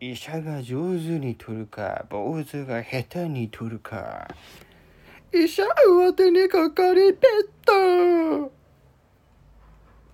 医者が上手に取るか坊主が下手に取るか。医者上手にかかりペット